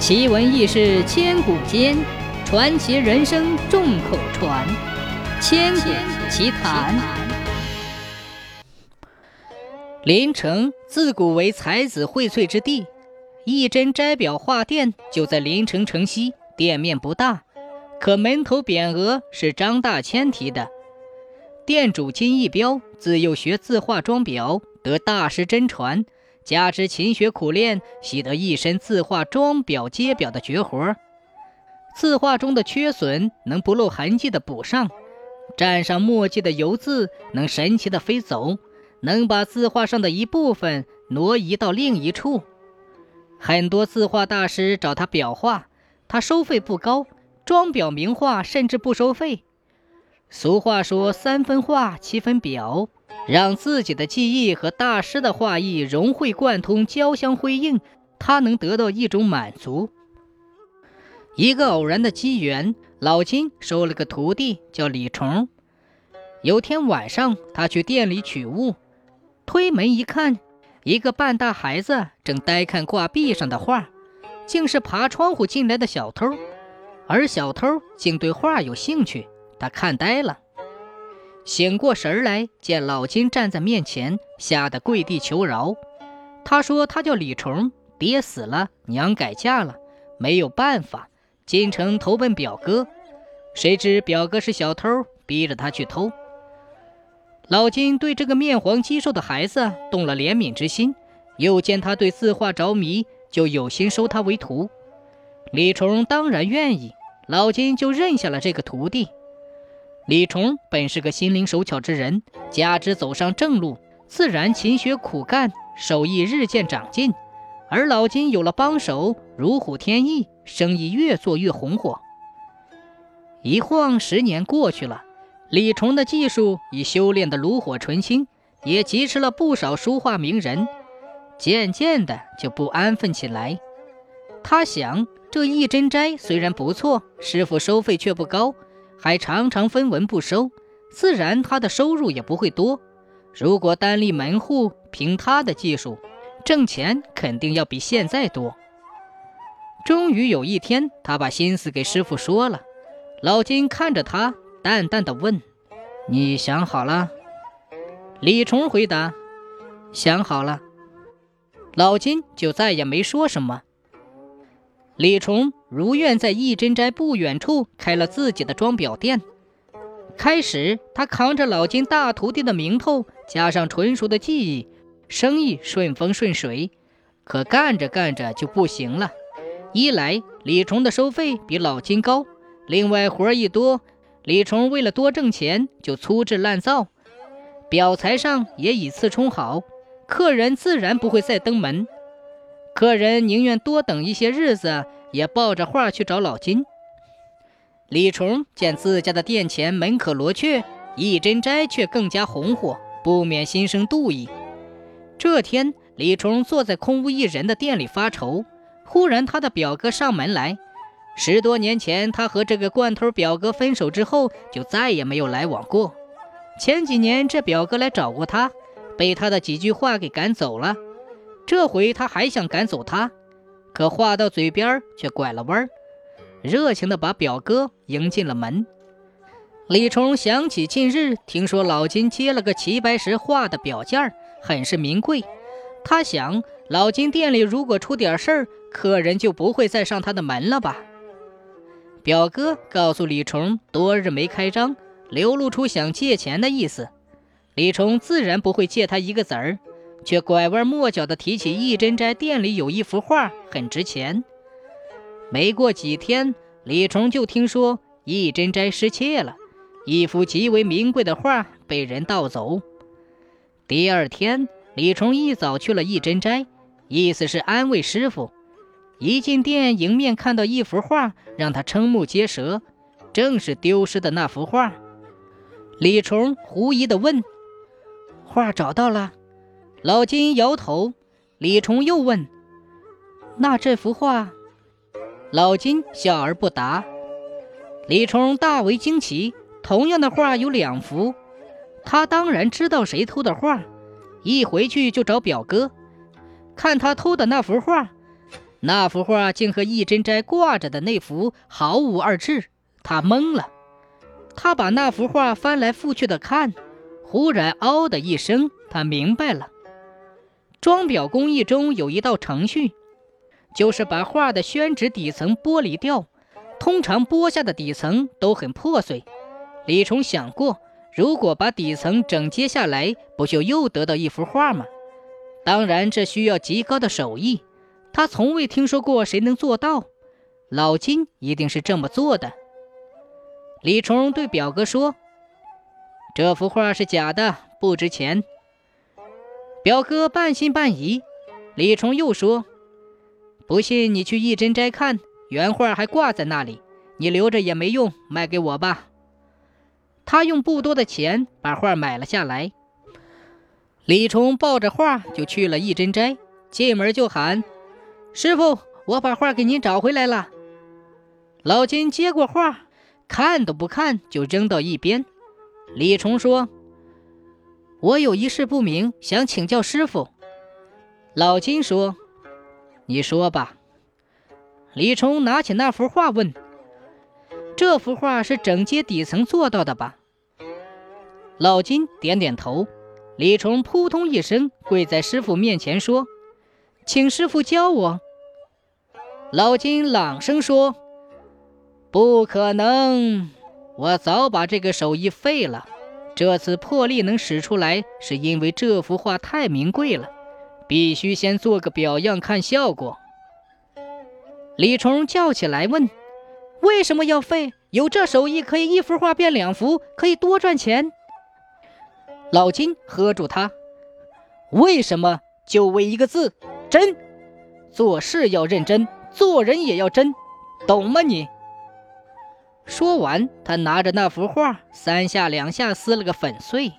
奇闻异事千古间，传奇人生众口传。千古奇谈。临城自古为才子荟萃之地，一针斋表画店就在临城城西，店面不大，可门头匾额是张大千题的。店主金一彪自幼学字画装裱，得大师真传。加之勤学苦练，习得一身字画装裱接裱的绝活。字画中的缺损能不露痕迹的补上，蘸上墨迹的油渍能神奇的飞走，能把字画上的一部分挪移到另一处。很多字画大师找他裱画，他收费不高，装裱名画甚至不收费。俗话说：“三分画，七分裱。”让自己的技艺和大师的画艺融会贯通、交相辉映，他能得到一种满足。一个偶然的机缘，老金收了个徒弟，叫李虫。有天晚上，他去店里取物，推门一看，一个半大孩子正呆看挂壁上的画，竟是爬窗户进来的小偷，而小偷竟对画有兴趣，他看呆了。醒过神来，见老金站在面前，吓得跪地求饶。他说：“他叫李崇，爹死了，娘改嫁了，没有办法，进城投奔表哥。谁知表哥是小偷，逼着他去偷。”老金对这个面黄肌瘦的孩子动了怜悯之心，又见他对字画着迷，就有心收他为徒。李崇当然愿意，老金就认下了这个徒弟。李崇本是个心灵手巧之人，加之走上正路，自然勤学苦干，手艺日渐长进。而老金有了帮手，如虎添翼，生意越做越红火。一晃十年过去了，李崇的技术已修炼得炉火纯青，也结识了不少书画名人，渐渐的就不安分起来。他想，这一针斋虽然不错，师傅收费却不高。还常常分文不收，自然他的收入也不会多。如果单立门户，凭他的技术，挣钱肯定要比现在多。终于有一天，他把心思给师傅说了。老金看着他，淡淡的问：“你想好了？”李虫回答：“想好了。”老金就再也没说什么。李虫如愿在义真斋不远处开了自己的装裱店。开始，他扛着老金大徒弟的名头，加上纯熟的技艺，生意顺风顺水。可干着干着就不行了。一来，李崇的收费比老金高；另外，活一多，李崇为了多挣钱，就粗制滥造，表材上也以次充好，客人自然不会再登门。客人宁愿多等一些日子，也抱着画去找老金。李虫见自家的店前门可罗雀，一针斋却更加红火，不免心生妒意。这天，李虫坐在空无一人的店里发愁，忽然他的表哥上门来。十多年前，他和这个惯头表哥分手之后，就再也没有来往过。前几年，这表哥来找过他，被他的几句话给赶走了。这回他还想赶走他，可话到嘴边却拐了弯儿，热情地把表哥迎进了门。李冲想起近日听说老金接了个齐白石画的表件，很是名贵。他想，老金店里如果出点事儿，客人就不会再上他的门了吧？表哥告诉李冲，多日没开张，流露出想借钱的意思。李冲自然不会借他一个子儿。却拐弯抹角地提起义真斋店里有一幅画很值钱。没过几天，李崇就听说义真斋失窃了，一幅极为名贵的画被人盗走。第二天，李崇一早去了义真斋，意思是安慰师傅。一进店，迎面看到一幅画，让他瞠目结舌，正是丢失的那幅画。李崇狐疑地问：“画找到了？”老金摇头，李虫又问：“那这幅画？”老金笑而不答。李虫大为惊奇，同样的画有两幅，他当然知道谁偷的画，一回去就找表哥，看他偷的那幅画，那幅画竟和一针斋挂着的那幅毫无二致，他懵了。他把那幅画翻来覆去的看，忽然“嗷”的一声，他明白了。装裱工艺中有一道程序，就是把画的宣纸底层剥离掉。通常剥下的底层都很破碎。李崇想过，如果把底层整接下来，不就又得到一幅画吗？当然，这需要极高的手艺。他从未听说过谁能做到。老金一定是这么做的。李崇对表哥说：“这幅画是假的，不值钱。”表哥半信半疑。李崇又说：“不信你去一针斋看，原画还挂在那里，你留着也没用，卖给我吧。”他用不多的钱把画买了下来。李崇抱着画就去了一针斋，进门就喊：“师傅，我把画给您找回来了。”老金接过画，看都不看就扔到一边。李崇说。我有一事不明，想请教师傅。老金说：“你说吧。”李崇拿起那幅画问：“这幅画是整接底层做到的吧？”老金点点头。李崇扑通一声跪在师傅面前说：“请师傅教我。”老金朗声说：“不可能，我早把这个手艺废了。”这次破例能使出来，是因为这幅画太名贵了，必须先做个表样看效果。李崇叫起来问：“为什么要废？有这手艺，可以一幅画变两幅，可以多赚钱。”老金喝住他：“为什么？就为一个字——真。做事要认真，做人也要真，懂吗你？”说完，他拿着那幅画，三下两下撕了个粉碎。